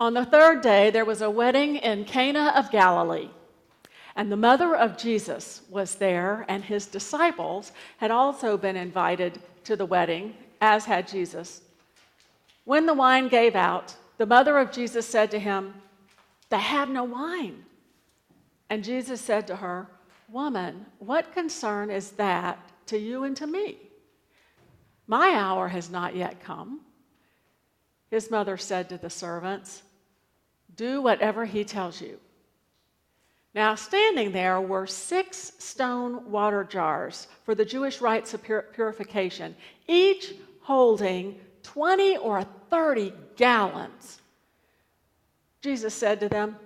On the third day, there was a wedding in Cana of Galilee. And the mother of Jesus was there, and his disciples had also been invited to the wedding, as had Jesus. When the wine gave out, the mother of Jesus said to him, They have no wine. And Jesus said to her, Woman, what concern is that to you and to me? My hour has not yet come. His mother said to the servants, Do whatever he tells you. Now, standing there were six stone water jars for the Jewish rites of purification, each holding 20 or 30 gallons. Jesus said to them,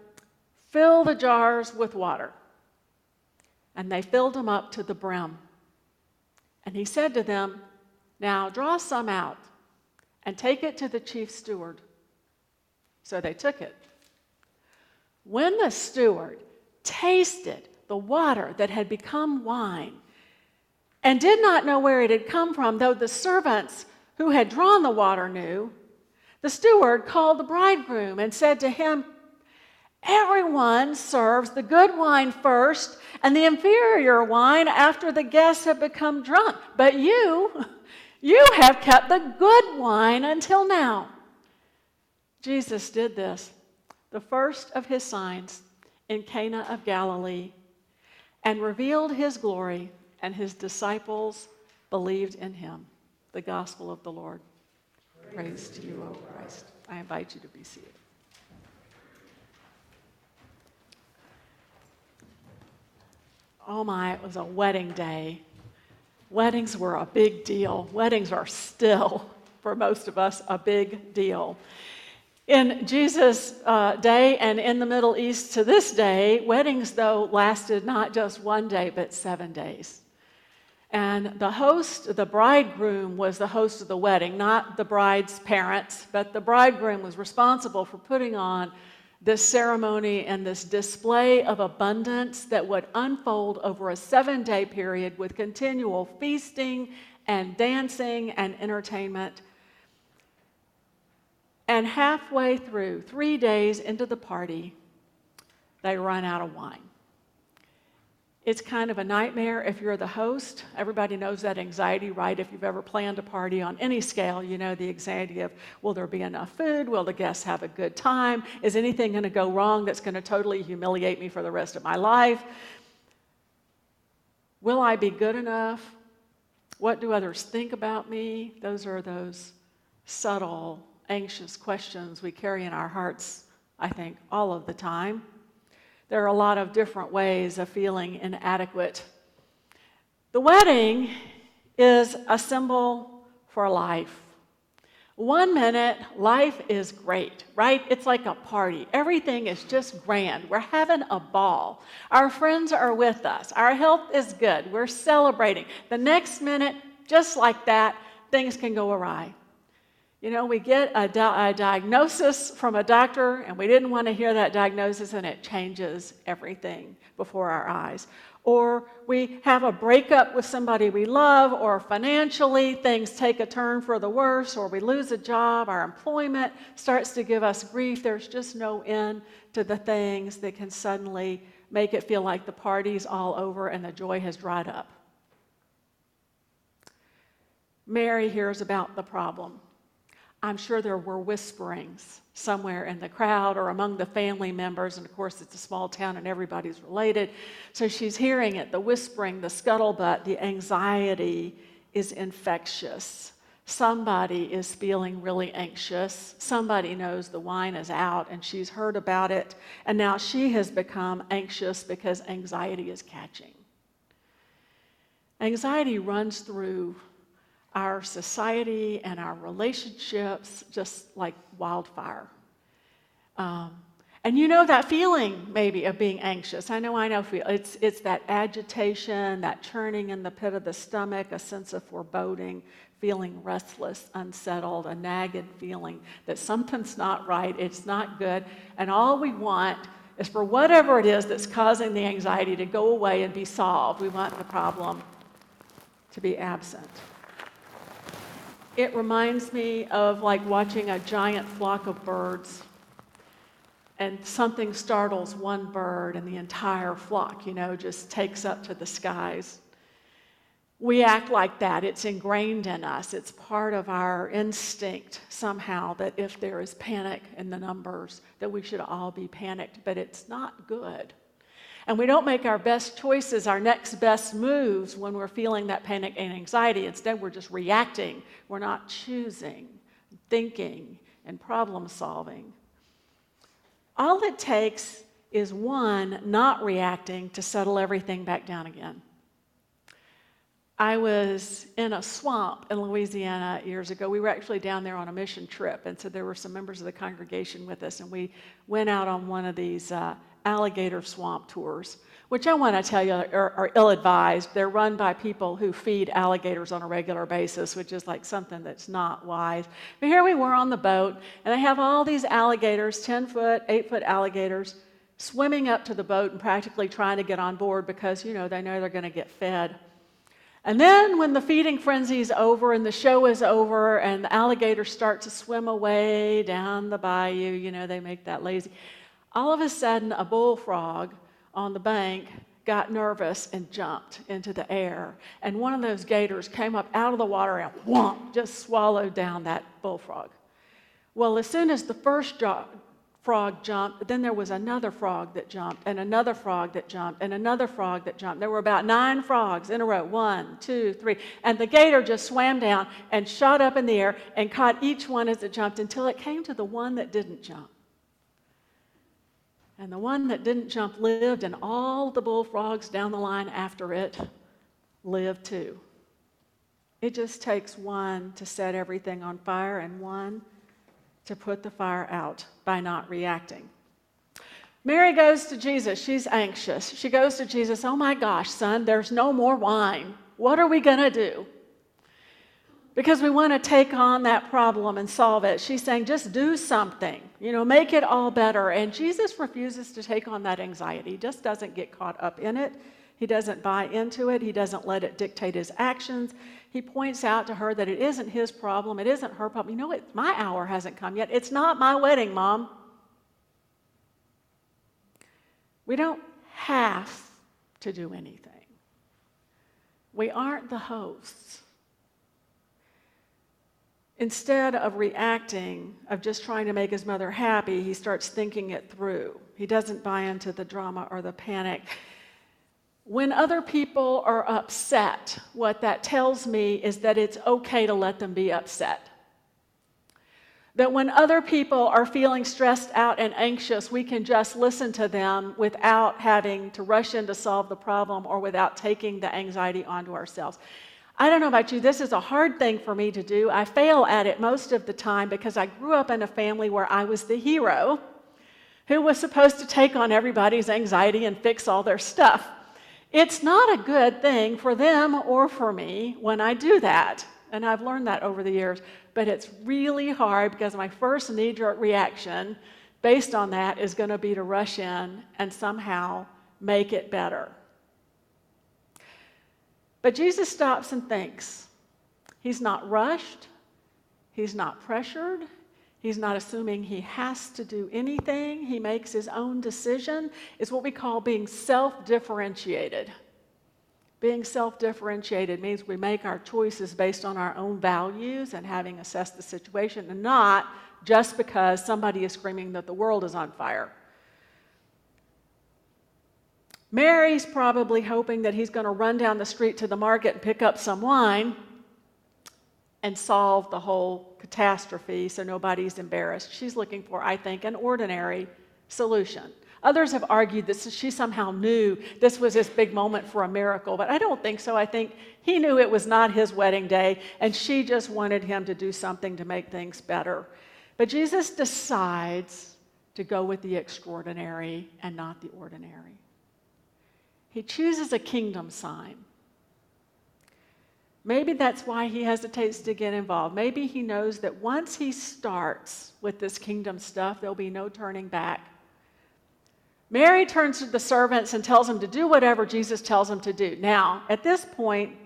Fill the jars with water. And they filled them up to the brim. And he said to them, Now draw some out and take it to the chief steward. So they took it. When the steward tasted the water that had become wine and did not know where it had come from, though the servants who had drawn the water knew, the steward called the bridegroom and said to him, Everyone serves the good wine first and the inferior wine after the guests have become drunk. But you, you have kept the good wine until now. Jesus did this, the first of his signs in Cana of Galilee, and revealed his glory, and his disciples believed in him. The gospel of the Lord. Praise, Praise to you, O Christ. I invite you to be seated. Oh my, it was a wedding day. Weddings were a big deal. Weddings are still, for most of us, a big deal. In Jesus' uh, day and in the Middle East to this day, weddings, though, lasted not just one day, but seven days. And the host, the bridegroom, was the host of the wedding, not the bride's parents, but the bridegroom was responsible for putting on this ceremony and this display of abundance that would unfold over a seven day period with continual feasting and dancing and entertainment. And halfway through, three days into the party, they run out of wine. It's kind of a nightmare if you're the host. Everybody knows that anxiety, right? If you've ever planned a party on any scale, you know the anxiety of will there be enough food? Will the guests have a good time? Is anything going to go wrong that's going to totally humiliate me for the rest of my life? Will I be good enough? What do others think about me? Those are those subtle, anxious questions we carry in our hearts, I think, all of the time. There are a lot of different ways of feeling inadequate. The wedding is a symbol for life. One minute, life is great, right? It's like a party. Everything is just grand. We're having a ball. Our friends are with us. Our health is good. We're celebrating. The next minute, just like that, things can go awry. You know, we get a, di- a, diagnosis from a doctor, and we didn't want to hear that diagnosis, and it changes everything before our eyes. Or we have a breakup with somebody we love, or financially things take a turn for the worse, or we lose a job, our employment starts to give us grief. There's just no end to the things that can suddenly make it feel like the party's all over and the joy has dried up. Mary hears about the problem. I'm sure there were whisperings somewhere in the crowd or among the family members. And of course, it's a small town and everybody's related. So she's hearing it the whispering, the scuttlebutt, the anxiety is infectious. Somebody is feeling really anxious. Somebody knows the wine is out and she's heard about it. And now she has become anxious because anxiety is catching. Anxiety runs through our society and our relationships just like wildfire. Um, and you know that feeling maybe of being anxious. I know I know it's it's that agitation, that churning in the pit of the stomach, a sense of foreboding, feeling restless, unsettled, a nagged feeling that something's not right, it's not good, and all we want is for whatever it is that's causing the anxiety to go away and be solved. We want the problem to be absent. It reminds me of like watching a giant flock of birds and something startles one bird and the entire flock, you know, just takes up to the skies. We act like that. It's ingrained in us. It's part of our instinct somehow that if there is panic in the numbers, that we should all be panicked, but it's not good. And we don't make our best choices, our next best moves when we're feeling that panic and anxiety. Instead, we're just reacting. We're not choosing, thinking, and problem solving. All it takes is one not reacting to settle everything back down again. I was in a swamp in Louisiana years ago. We were actually down there on a mission trip, and so there were some members of the congregation with us, and we went out on one of these uh, alligator swamp tours, which I want to tell you are, are ill advised. They're run by people who feed alligators on a regular basis, which is like something that's not wise. But here we were on the boat, and they have all these alligators 10 foot, 8 foot alligators swimming up to the boat and practically trying to get on board because, you know, they know they're going to get fed. And then when the feeding frenzy is over and the show is over and the alligators start to swim away down the bayou, you know, they make that lazy. All of a sudden, a bullfrog on the bank got nervous and jumped into the air. And one of those gators came up out of the water and whomp, just swallowed down that bullfrog. Well, as soon as the first frog jumped, then there was another frog that jumped, and another frog that jumped, and another frog that jumped. There were about nine frogs in a row one, two, three. And the gator just swam down and shot up in the air and caught each one as it jumped until it came to the one that didn't jump. And the one that didn't jump lived, and all the bullfrogs down the line after it lived too. It just takes one to set everything on fire and one to put the fire out by not reacting. Mary goes to Jesus. She's anxious. She goes to Jesus, Oh my gosh, son, there's no more wine. What are we going to do? Because we want to take on that problem and solve it. She's saying, Just do something, you know, make it all better. And Jesus refuses to take on that anxiety, he just doesn't get caught up in it. He doesn't buy into it. He doesn't let it dictate his actions. He points out to her that it isn't his problem. It isn't her problem. You know, what? my hour hasn't come yet. It's not my wedding, Mom. We don't have to do anything. We aren't the hosts. Instead of reacting, of just trying to make his mother happy, he starts thinking it through. He doesn't buy into the drama or the panic. When other people are upset, what that tells me is that it's okay to let them be upset. That when other people are feeling stressed out and anxious, we can just listen to them without having to rush in to solve the problem or without taking the anxiety onto ourselves. I don't know about you, this is a hard thing for me to do. I fail at it most of the time because I grew up in a family where I was the hero who was supposed to take on everybody's anxiety and fix all their stuff. It's not a good thing for them or for me when I do that. And I've learned that over the years. But it's really hard because my first knee jerk reaction based on that is going to be to rush in and somehow make it better. But Jesus stops and thinks. He's not rushed, he's not pressured, He's not assuming he has to do anything. He makes his own decision. It's what we call being self differentiated. Being self differentiated means we make our choices based on our own values and having assessed the situation, and not just because somebody is screaming that the world is on fire. Mary's probably hoping that he's going to run down the street to the market and pick up some wine and solve the whole catastrophe so nobody's embarrassed. She's looking for, I think, an ordinary solution. Others have argued that she somehow knew this was this big moment for a miracle, but I don't think so. I think he knew it was not his wedding day, and she just wanted him to do something to make things better. But Jesus decides to go with the extraordinary and not the ordinary. He chooses a kingdom sign. Maybe that's why he hesitates to get involved. Maybe he knows that once he starts with this kingdom stuff, there'll be no turning back. Mary turns to the servants and tells them to do whatever Jesus tells them to do. Now, at this point,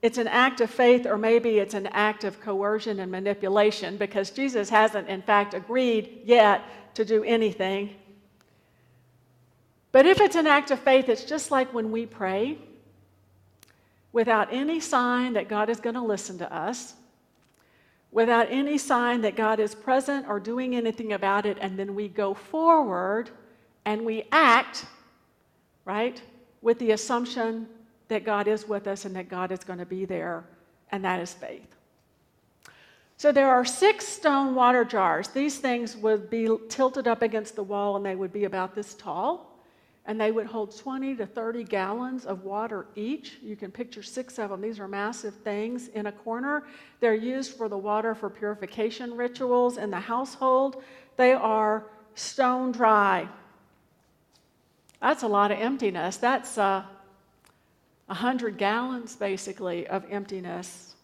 it's an act of faith, or maybe it's an act of coercion and manipulation because Jesus hasn't, in fact, agreed yet to do anything. But if it's an act of faith, it's just like when we pray without any sign that God is going to listen to us, without any sign that God is present or doing anything about it, and then we go forward and we act, right, with the assumption that God is with us and that God is going to be there, and that is faith. So there are six stone water jars. These things would be tilted up against the wall and they would be about this tall and they would hold 20 to 30 gallons of water each. You can picture six of them. These are massive things in a corner. They're used for the water for purification rituals in the household. They are stone dry. That's a lot of emptiness. That's uh, 100 gallons, basically, of emptiness.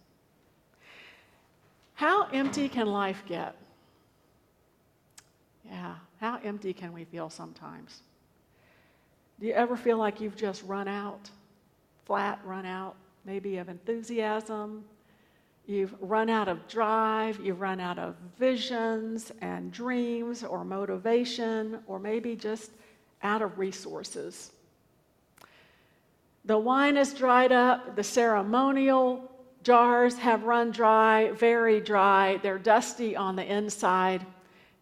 How empty can life get? Yeah, how empty can we feel sometimes? Do you ever feel like you've just run out, flat run out, maybe of enthusiasm? You've run out of drive, you've run out of visions and dreams or motivation, or maybe just out of resources. The wine is dried up, the ceremonial jars have run dry, very dry, they're dusty on the inside.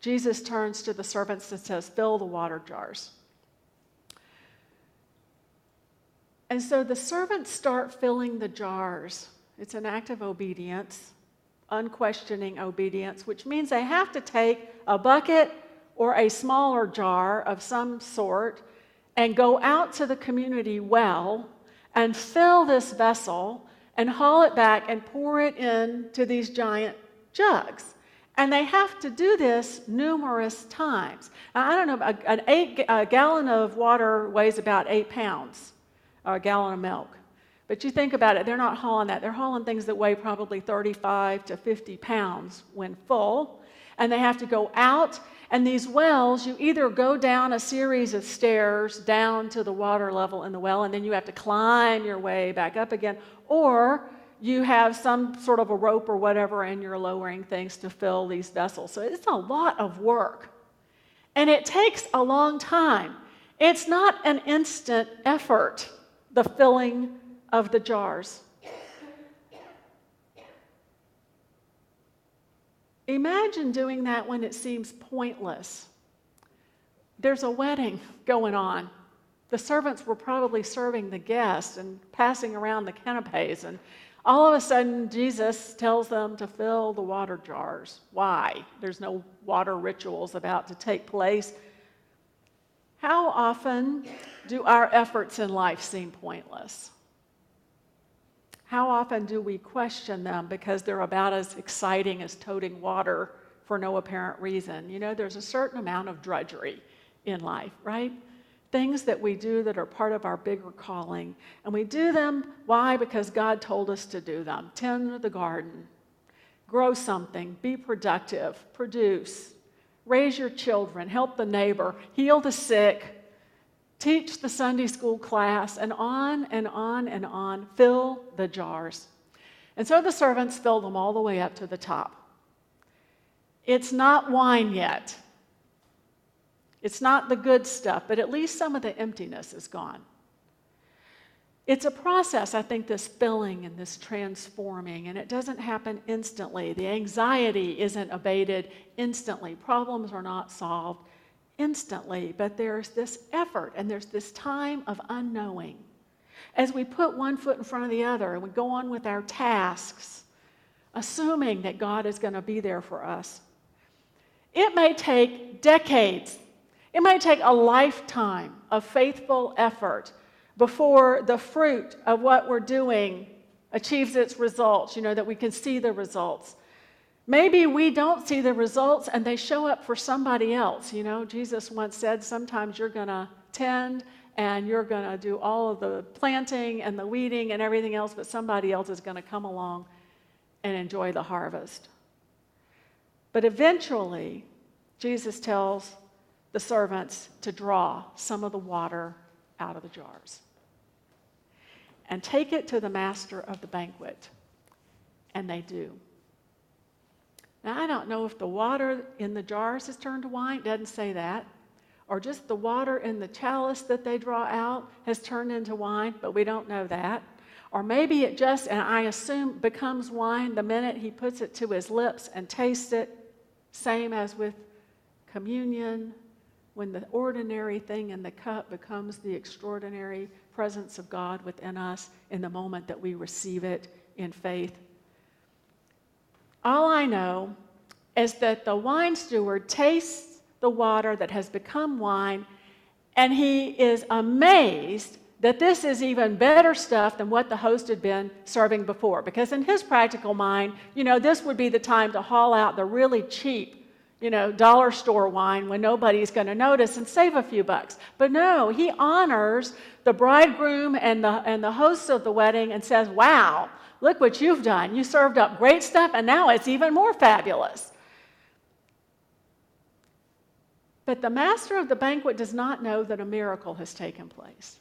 Jesus turns to the servants and says, Fill the water jars. And so the servants start filling the jars. It's an act of obedience, unquestioning obedience, which means they have to take a bucket or a smaller jar of some sort and go out to the community well and fill this vessel and haul it back and pour it into these giant jugs. And they have to do this numerous times. Now, I don't know, an eight a gallon of water weighs about eight pounds a gallon of milk. But you think about it, they're not hauling that. They're hauling things that weigh probably 35 to 50 pounds when full. And they have to go out. And these wells, you either go down a series of stairs down to the water level in the well, and then you have to climb your way back up again, or you have some sort of a rope or whatever, and you're lowering things to fill these vessels. So it's a lot of work. And it takes a long time. It's not an instant effort the filling of the jars. Imagine doing that when it seems pointless. There's a wedding going on. The servants were probably serving the guests and passing around the canapes, and all of a sudden, Jesus tells them to fill the water jars. Why? There's no water rituals about to take place. How often do our efforts in life seem pointless? How often do we question them because they're about as exciting as toting water for no apparent reason? You know, there's a certain amount of drudgery in life, right? Things that we do that are part of our bigger calling. And we do them, why? Because God told us to do them. Tend the garden, grow something, be productive, produce, raise your children, help the neighbor, heal the sick, teach the Sunday school class, and on and on and on. Fill the jars. And so the servants filled them all the way up to the top. It's not wine yet. It's not the good stuff, but at least some of the emptiness is gone. It's a process, I think, this filling and this transforming, and it doesn't happen instantly. The anxiety isn't abated instantly. Problems are not solved instantly, but there's this effort and there's this time of unknowing. As we put one foot in front of the other and we go on with our tasks, assuming that God is going to be there for us, it may take decades, it may take a lifetime of faithful effort before the fruit of what we're doing achieves its results, you know, that we can see the results. Maybe we don't see the results and they show up for somebody else. You know, Jesus once said sometimes you're going to tend and you're going to do all of the planting and the weeding and everything else, but somebody else is going to come along and enjoy the harvest. But eventually, Jesus tells the servants to draw some of the water out of the jars and take it to the master of the banquet. And they do. Now, I don't know if the water in the jars has turned to wine, it doesn't say that, or just the water in the chalice that they draw out has turned into wine, but we don't know that. Or maybe it just, and I assume, becomes wine the minute he puts it to his lips and tastes it, same as with communion, when the ordinary thing in the cup becomes the extraordinary presence of God within us in the moment that we receive it in faith. All I know is that the wine steward tastes the water that has become wine, and he is amazed that this is even better stuff than what the host had been serving before. Because in his practical mind, you know, this would be the time to haul out the really cheap, you know, dollar store wine when nobody's going to notice and save a few bucks. But no, he honors the bridegroom and the, and the hosts of the wedding and says, Wow, look what you've done. You served up great stuff, and now it's even more fabulous. But the master of the banquet does not know that a miracle has taken place.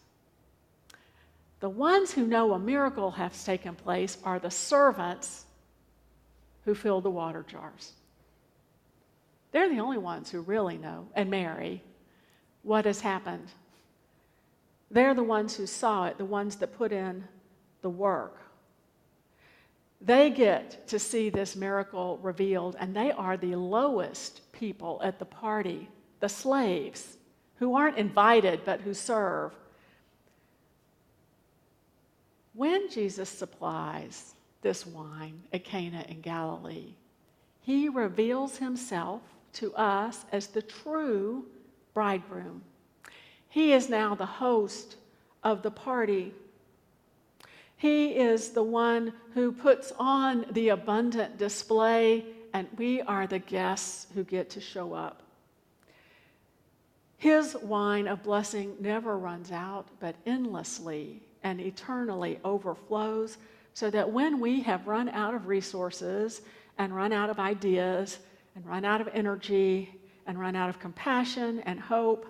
The ones who know a miracle has taken place are the servants who fill the water jars. They're the only ones who really know, and Mary, what has happened. They're the ones who saw it, the ones that put in the work. They get to see this miracle revealed, and they are the lowest people at the party, the slaves, who aren't invited but who serve. When Jesus supplies this wine at Cana in Galilee, he reveals himself to us as the true bridegroom. He is now the host of the party. He is the one who puts on the abundant display, and we are the guests who get to show up. His wine of blessing never runs out, but endlessly and eternally overflows, so that when we have run out of resources and run out of ideas and run out of energy and run out of compassion and hope,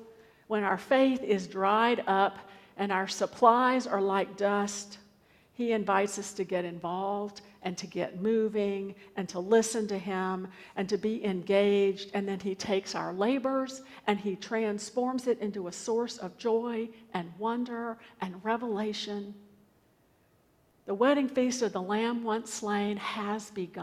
when our faith is dried up and our supplies are like dust, he invites us to get involved and to get moving and to listen to him and to be engaged. And then he takes our labors and he transforms it into a source of joy and wonder and revelation. The wedding feast of the Lamb once slain has begun.